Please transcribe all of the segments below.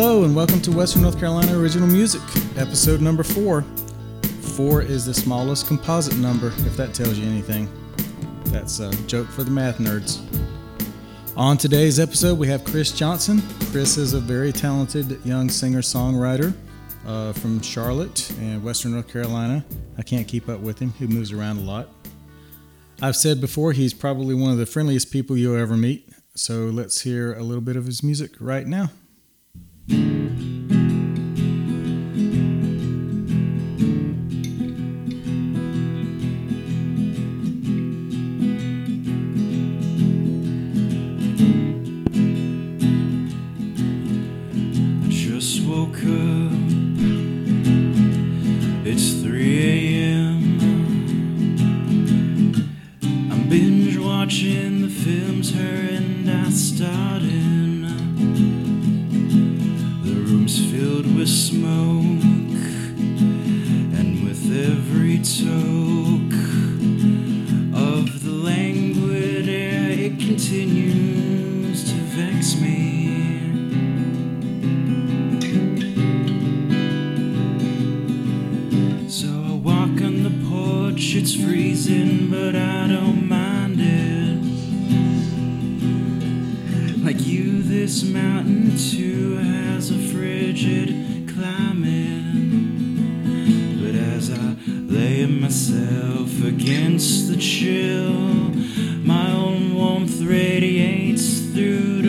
Hello, and welcome to Western North Carolina Original Music, episode number four. Four is the smallest composite number, if that tells you anything. That's a joke for the math nerds. On today's episode, we have Chris Johnson. Chris is a very talented young singer songwriter uh, from Charlotte and Western North Carolina. I can't keep up with him, he moves around a lot. I've said before, he's probably one of the friendliest people you'll ever meet. So let's hear a little bit of his music right now. Just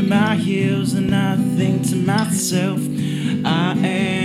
my heels, and I think to myself, I am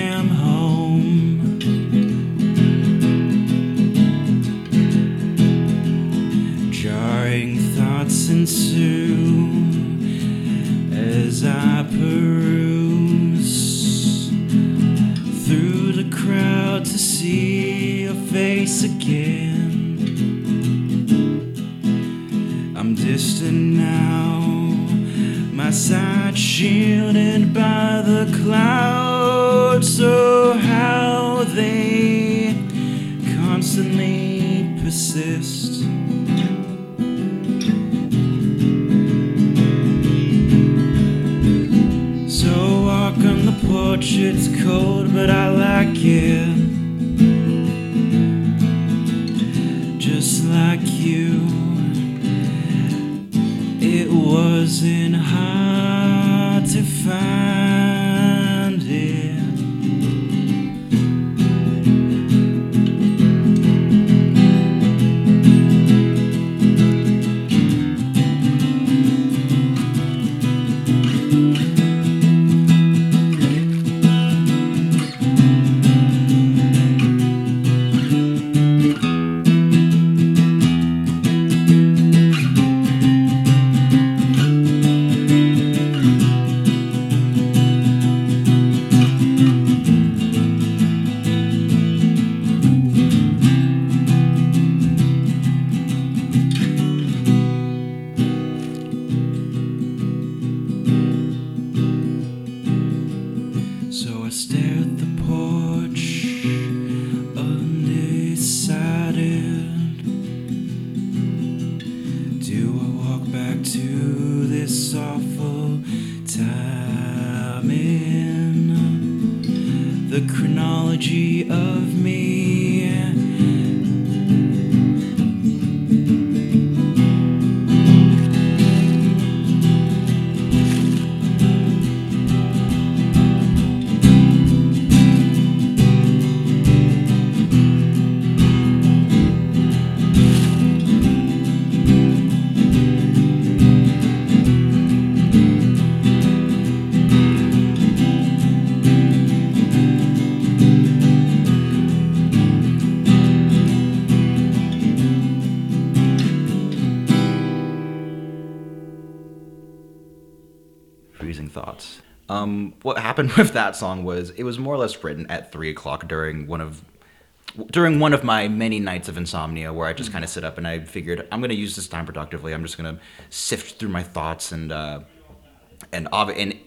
it wasn't hard to find back to this awful time in the chronology of happened with that song was it was more or less written at three o'clock during one of during one of my many nights of insomnia where I just kind of sit up and I figured I'm gonna use this time productively. I'm just gonna sift through my thoughts and uh, and in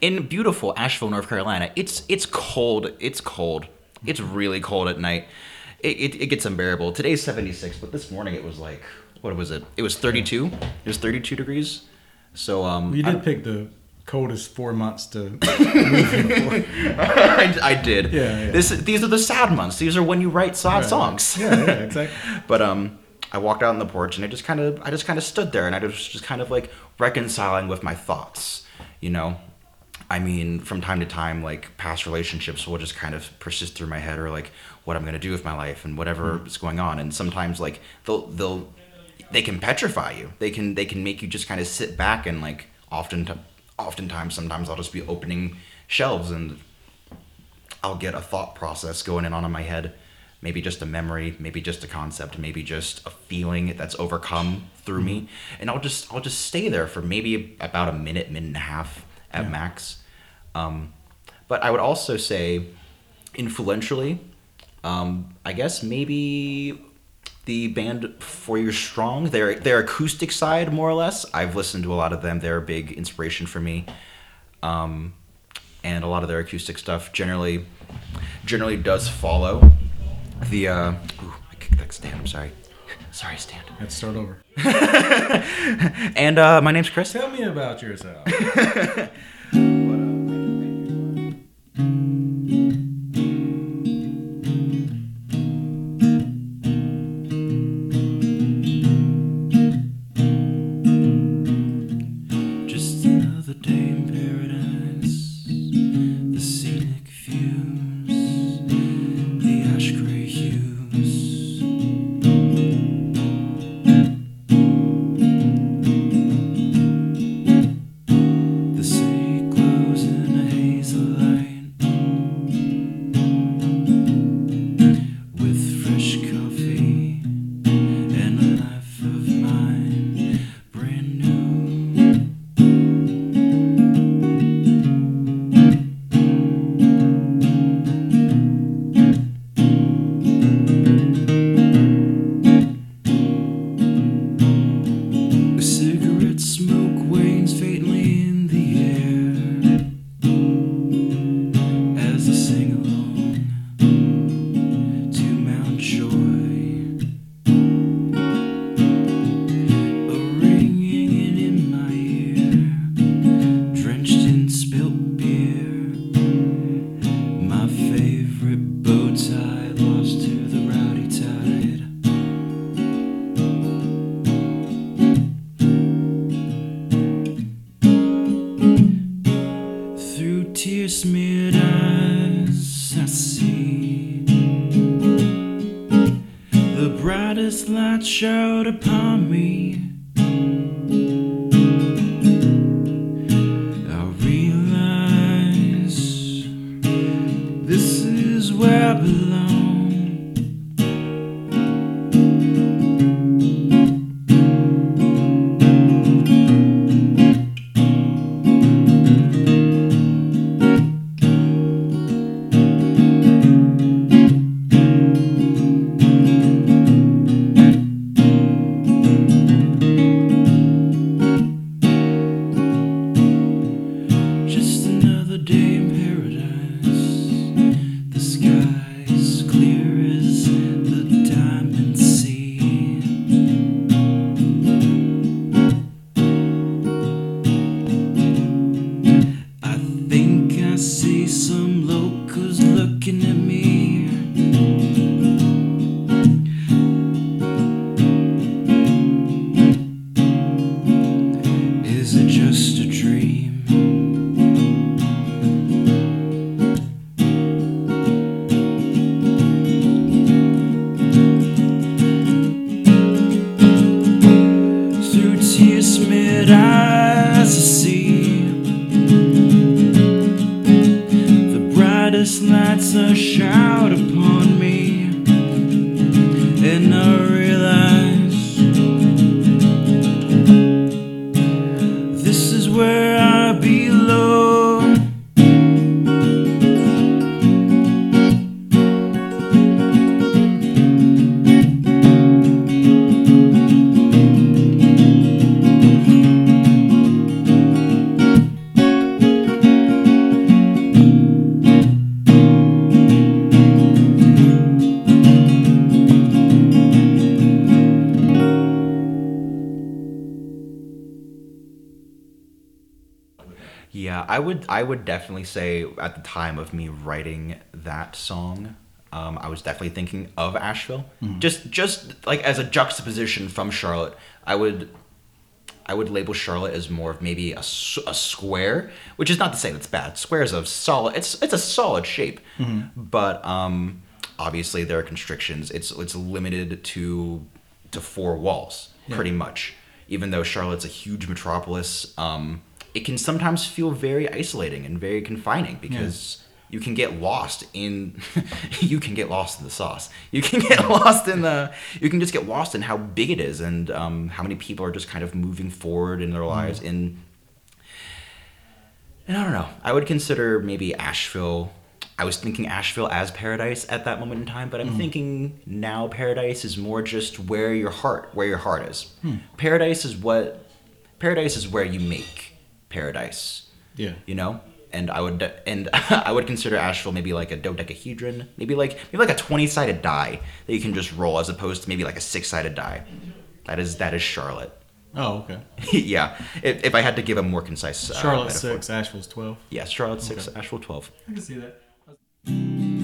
in beautiful Asheville, North Carolina, it's it's cold. It's cold. It's really cold at night. It, it, it gets unbearable. Today's 76, but this morning it was like what was it? It was 32. It was 32 degrees. So um, You I- did pick the coldest four months to. I, I did. Yeah, yeah. This these are the sad months. These are when you write sad songs. Yeah, yeah, exactly. but um, I walked out on the porch and I just kind of I just kind of stood there and I was just kind of like reconciling with my thoughts. You know, I mean, from time to time, like past relationships will just kind of persist through my head, or like what I'm gonna do with my life and whatever is going on. And sometimes, like they'll they'll they can petrify you. They can they can make you just kind of sit back and like often t- oftentimes sometimes I'll just be opening shelves and I'll get a thought process going in on in my head. Maybe just a memory, maybe just a concept, maybe just a feeling that's overcome through me, and I'll just I'll just stay there for maybe about a minute, minute and a half at max. Um, but I would also say, influentially, um, I guess maybe the band Four Year Strong, their their acoustic side, more or less. I've listened to a lot of them. They're a big inspiration for me. Um, and a lot of their acoustic stuff generally generally does follow the uh ooh, I kicked that stand, I'm sorry. Sorry, stand. Let's start over. And uh my name's Chris. Tell me about yourself. favorite would I would definitely say at the time of me writing that song, um, I was definitely thinking of Asheville. Just just like as a juxtaposition from Charlotte, I would I would label Charlotte as more of maybe a, a square, which is not to say that's bad. Square is a solid. It's it's a solid shape, but um, obviously there are constrictions. It's it's limited to to four walls, pretty much. Even though Charlotte's a huge metropolis, um, it can sometimes feel very isolating and very confining because you can get lost in you can get lost in the sauce. You can get lost in the you can just get lost in how big it is and um, how many people are just kind of moving forward in their mm-hmm. lives in and i don't know. I would consider maybe asheville. I was thinking asheville as paradise at that moment in time but i'm mm-hmm. thinking now paradise is more just where your heart where your heart is. Hmm. Paradise is what paradise is where you make paradise Yeah. you know and i would and i would consider asheville maybe like a dodecahedron maybe like maybe like a 20 sided die that you can just roll as opposed to maybe like a six sided die that is that is charlotte Oh, okay. yeah if, if i had to give a more concise uh, Charlotte metaphor. six, Asheville's twelve. yes charlotte 6 Okay. asheville 12 I can see that.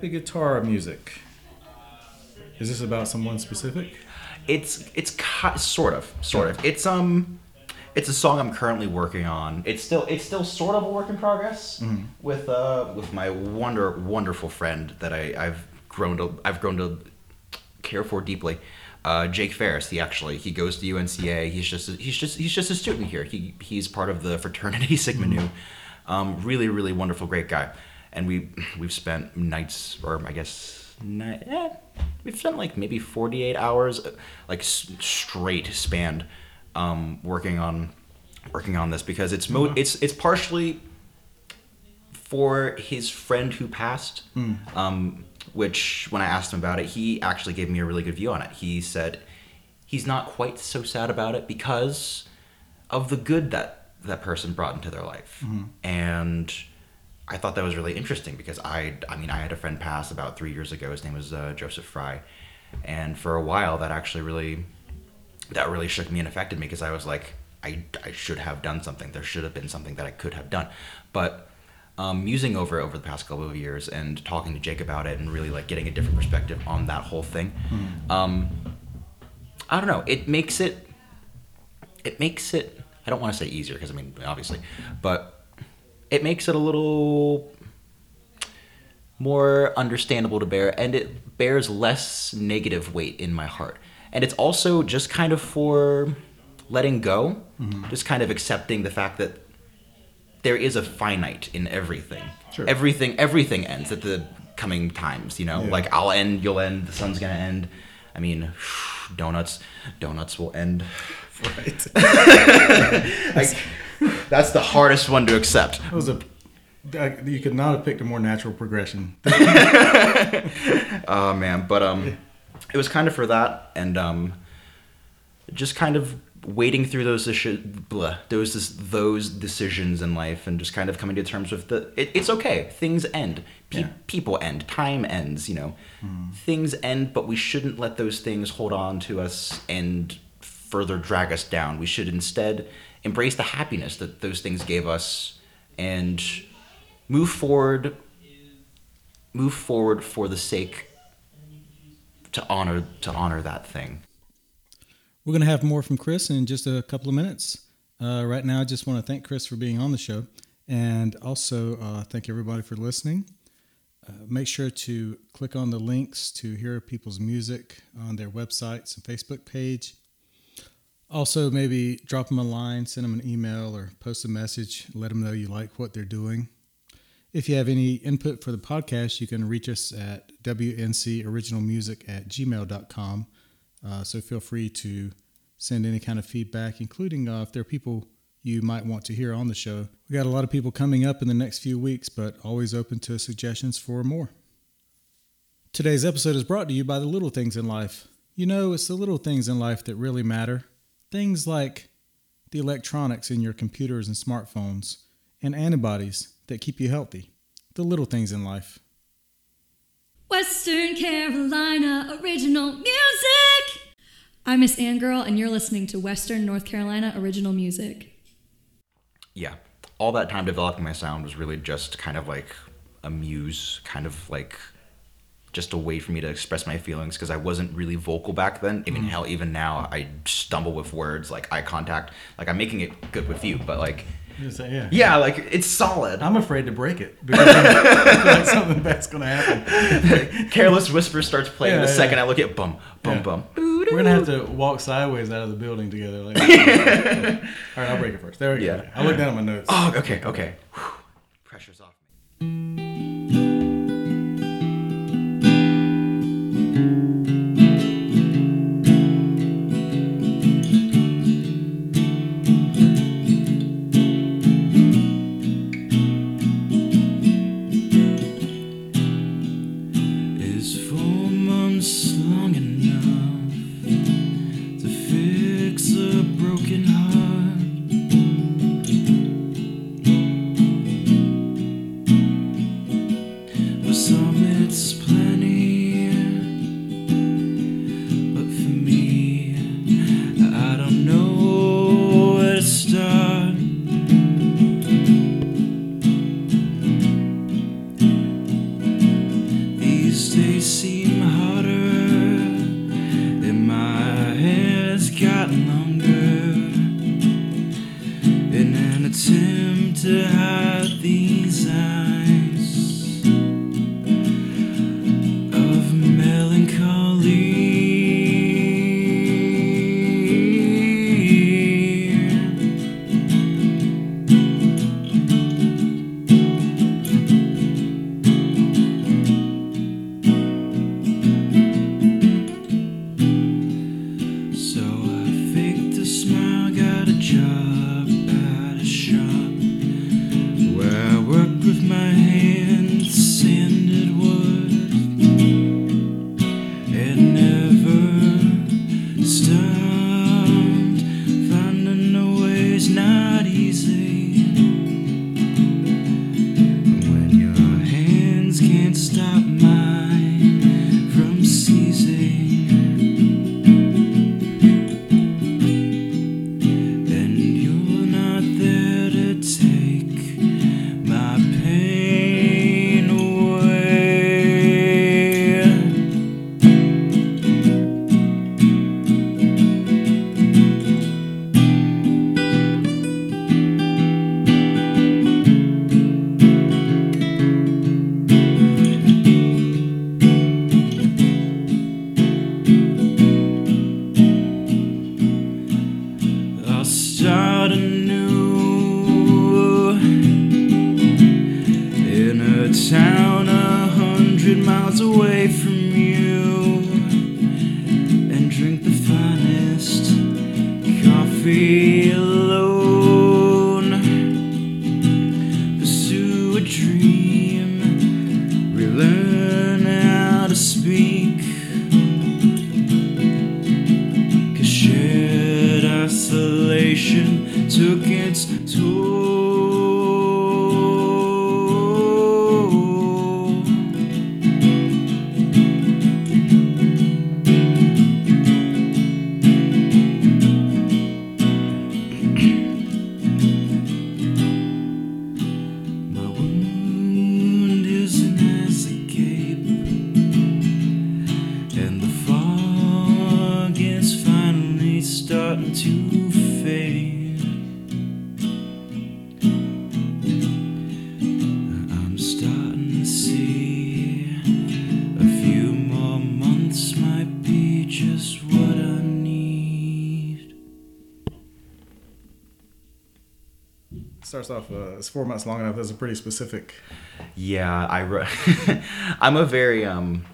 Guitar music. Is this about someone specific? It's it's sort of sort of. It's um it's a song I'm currently working on. It's still it's still sort of a work in progress with uh with my wonder wonderful friend that I I've grown to I've grown to care for deeply. Uh, Jake Ferris, he actually he goes to UNCA. He's just a, he's just he's just a student here. He he's part of the fraternity Sigma Nu. Um, really really wonderful great guy. And we we've spent nights or I guess night, eh, we've spent like maybe 48 hours uh, like s- straight spanned um, working on working on this because it's mo- it's it's partially for his friend who passed. Um, which when I asked him about it, he actually gave me a really good view on it. He said he's not quite so sad about it because of the good that that person brought into their life. And I thought that was really interesting because I, I mean, I had a friend pass about three years ago. His name was uh, Joseph Fry, and for a while, that actually really, that really shook me and affected me because I was like, I, I should have done something. There should have been something that I could have done, but um, musing over over the past couple of years and talking to Jake about it and really like getting a different perspective on that whole thing. Um, I don't know. It makes it. It makes it. I don't want to say easier because I mean obviously, but it makes it a little more understandable to bear, and it bears less negative weight in my heart. And it's also just kind of for letting go, mm-hmm. just kind of accepting the fact that there is a finite in everything. Sure. Everything everything ends at the coming times, you know? Yeah. Like I'll end, you'll end, the sun's gonna end. I mean, donuts donuts will end. Right. Like that's the hardest one to accept. That was a. You could not have picked a more natural progression. Oh man, but um it was kind of for that and um just kind of wading through those issue, blah, those those decisions in life and just kind of coming to terms with the it, it's okay things end Pe- Yeah. people end time ends you know things end but we shouldn't let those things hold on to us and further drag us down we should instead embrace the happiness that those things gave us and move forward move forward for the sake to honor to honor that thing We're going to have more from Chris in just a couple of minutes. Uh, right now, I just want to thank Chris for being on the show and also uh, thank everybody for listening. Uh, make sure to click on the links to hear people's music on their websites and Facebook page. Also, maybe drop them a line, send them an email, or post a message. Let them know you like what they're doing. If you have any input for the podcast, you can reach us at wncoriginalmusic at gmail.com. Uh, so feel free to send any kind of feedback, including uh, if there are people you might want to hear on the show. We got a lot of people coming up in the next few weeks, but always open to suggestions for more. Today's episode is brought to you by the little things in life. You know, it's the little things in life that really matter. Things like the electronics in your computers and smartphones, and antibodies that keep you healthy. The little things in life. Western Carolina original music. I'm Miss Ann Girl, and you're listening to Western North Carolina original music. yeah all that time developing my sound was really just kind of like a muse kind of like just a way for me to express my feelings because i wasn't really vocal back then i mean mm. hell even now i stumble with words like eye contact like i'm making it good with you but like yeah. yeah like it's solid I'm afraid to break it because like something bad's going to happen. careless whisper starts playing Yeah, the yeah. second i look at bum bum bum We're going to have to walk sideways out of the building together. Like, all right, I'll break it first. There we go. I look down at my notes. oh okay okay Whew. pressure's off me coffee be just what I need. Starts off, uh, it's four months long enough. That's a pretty specific. Yeah, I re- I'm a very um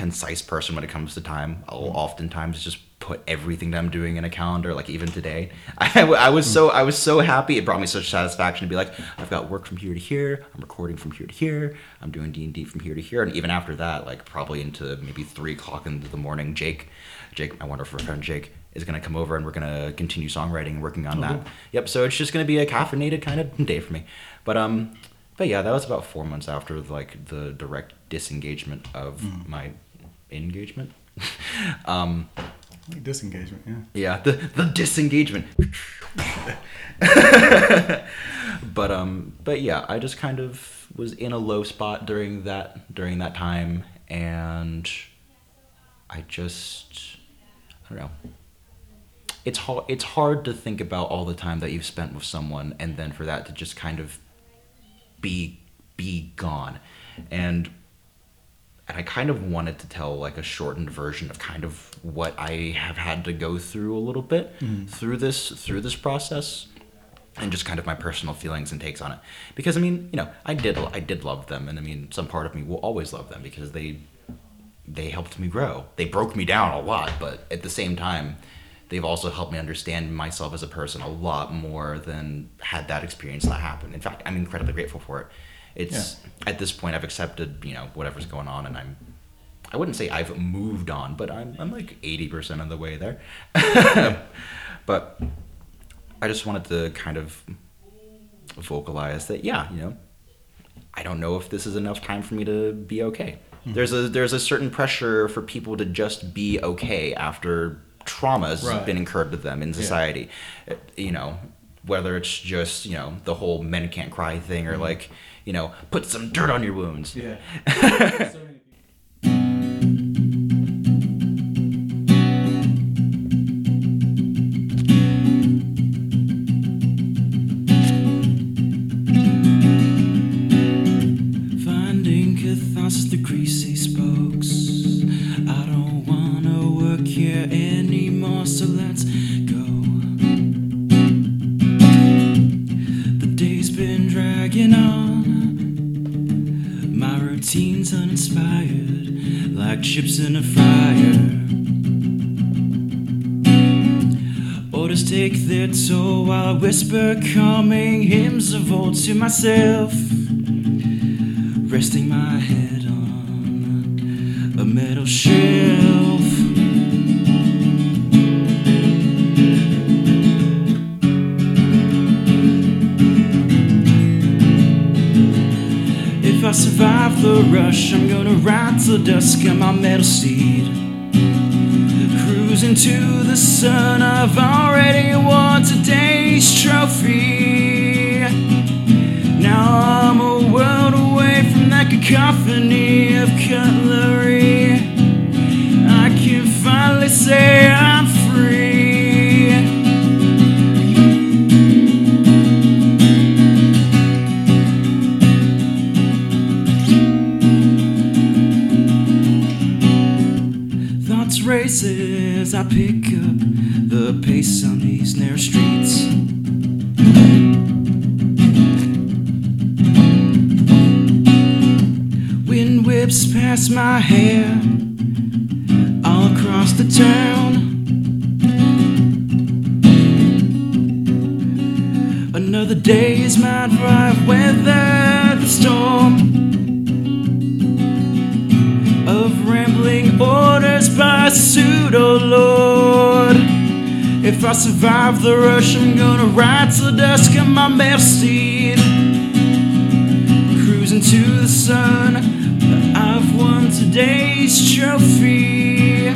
concise person when it comes to time. I'll oftentimes just put everything that I'm doing in a calendar. Like even today, I, I was so I was so happy. It brought me such satisfaction to be like, I've got work from here to here. I'm recording from here to here. I'm doing D and D from here to here. And even after that, like probably into maybe three o'clock into the morning, Jake, Jake, my wonderful friend Jake. Is gonna come over and we're gonna continue songwriting and working on that. Yep. So it's just gonna be a caffeinated kind of day for me. But um, but yeah, that was about four months after like the direct disengagement of my engagement. um, disengagement, yeah. yeah, the the disengagement. but um, but yeah, I just kind of was in a low spot during that during that time, and I just I don't know. It's hard. It's hard to think about all the time that you've spent with someone, and then for that to just kind of be be gone, and and I kind of wanted to tell like a shortened version of kind of what I have had to go through a little bit mm-hmm. through this through this process and just kind of my personal feelings and takes on it. Because I mean you know I did I did love them and I mean some part of me will always love them because they they helped me grow. They broke me down a lot but at the same time they've also helped me understand myself as a person a lot more than had that experience not happened. In fact I'm incredibly grateful for it it's at this point I've accepted you know whatever's going on and I'm I wouldn't say I've moved on but I'm I'm like 80% of the way there but I just wanted to kind of vocalize that yeah, you know, I don't know if this is enough time for me to be okay. There's a there's a certain pressure for people to just be okay after traumas Right. been incurred to them in society. Uh, You know, whether it's just, you know, the whole men can't cry thing or mm-hmm. like, you know, put some dirt on your wounds. Yeah. whisper calming hymns of old to myself, resting my head on a metal shelf. If I survive the rush, I'm gonna ride till dusk on my metal steed. Cruising to the sun, I've already won today's trophy. Now I'm a world away from that cacophony of cutlery. I can finally say I'm free. Thoughts races, I pick Whips past my hair all across the town. Another day is my drive, weather the storm of rambling orders by pseudo lord. If I survive the rush, I'm gonna ride till dusk on my metal steed, cruising to the sun. I've won today's trophy.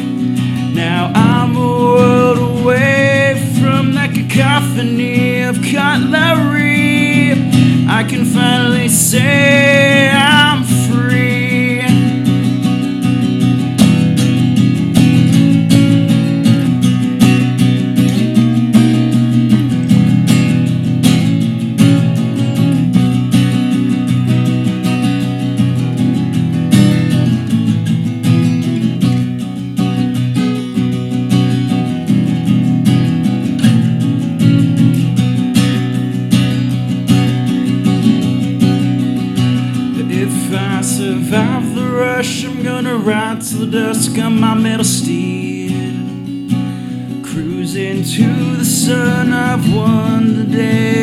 Now I'm a world away from that cacophony of cutlery. I can finally say till on my metal steed. Cruising to the sun, I've won the day's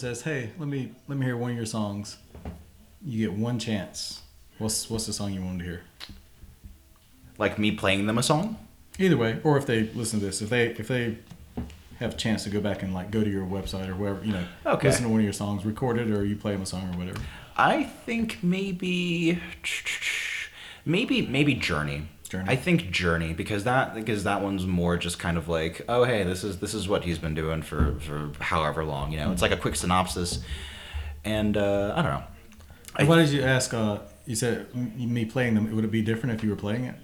says, "Hey, let me let me hear one of your songs," you get one chance. What's what's the song you wanted to hear? Like me playing them a song? Either way, or if they listen to this, if they if they have a chance to go back and like go to your website or wherever you know, Okay. listen to one of your songs, record it, or you play them a song or whatever. I think maybe maybe maybe Journey. Journey. I think Journey because that because that one's more just kind of like oh hey this is this is what he's been doing for for however long you know it's like a quick synopsis and uh, I don't know I- Why did you ask? Uh, you said me playing them. Would it be different if you were playing it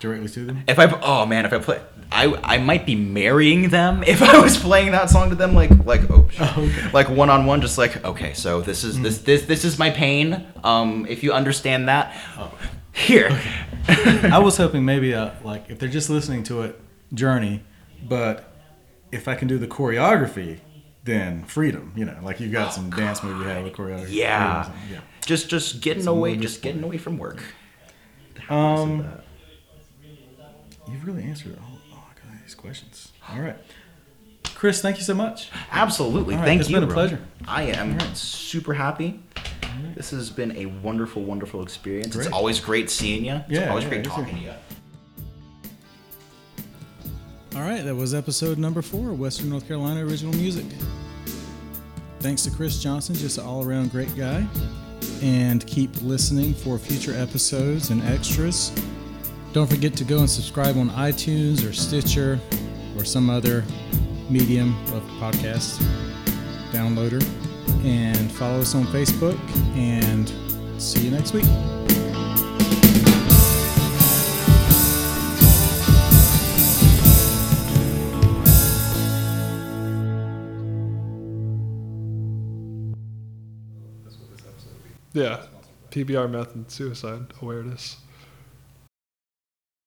directly to them? if I oh man if I play I I might be marrying them if I was playing that song to them like like oh, shit. Oh, okay. like one on one just like okay so this is this this this is my pain um if you understand that here I was hoping maybe uh, like if they're just listening to it, Journey, but if I can do the choreography, then freedom. You know, like you've got some dance move you have with choreography. Yeah. Yeah. just just getting Some away just getting away from work Um, you've really answered all, all these questions. All right, Chris, thank you so much. Absolutely. Right, Thank it's you. It's been a Ron. pleasure. I am right. super happy. Mm-hmm. This has been a wonderful, wonderful experience. Great. It's always great seeing you. It's Yeah, always yeah, great talking to you. All right, that was episode number four, Western North Carolina original music. Thanks to Chris Johnson, just an all around great guy. And keep listening for future episodes and extras. Don't forget to go and subscribe on iTunes or Stitcher or some other medium of podcast downloader and follow us on Facebook. And see you next week. Yeah. PBR method suicide awareness.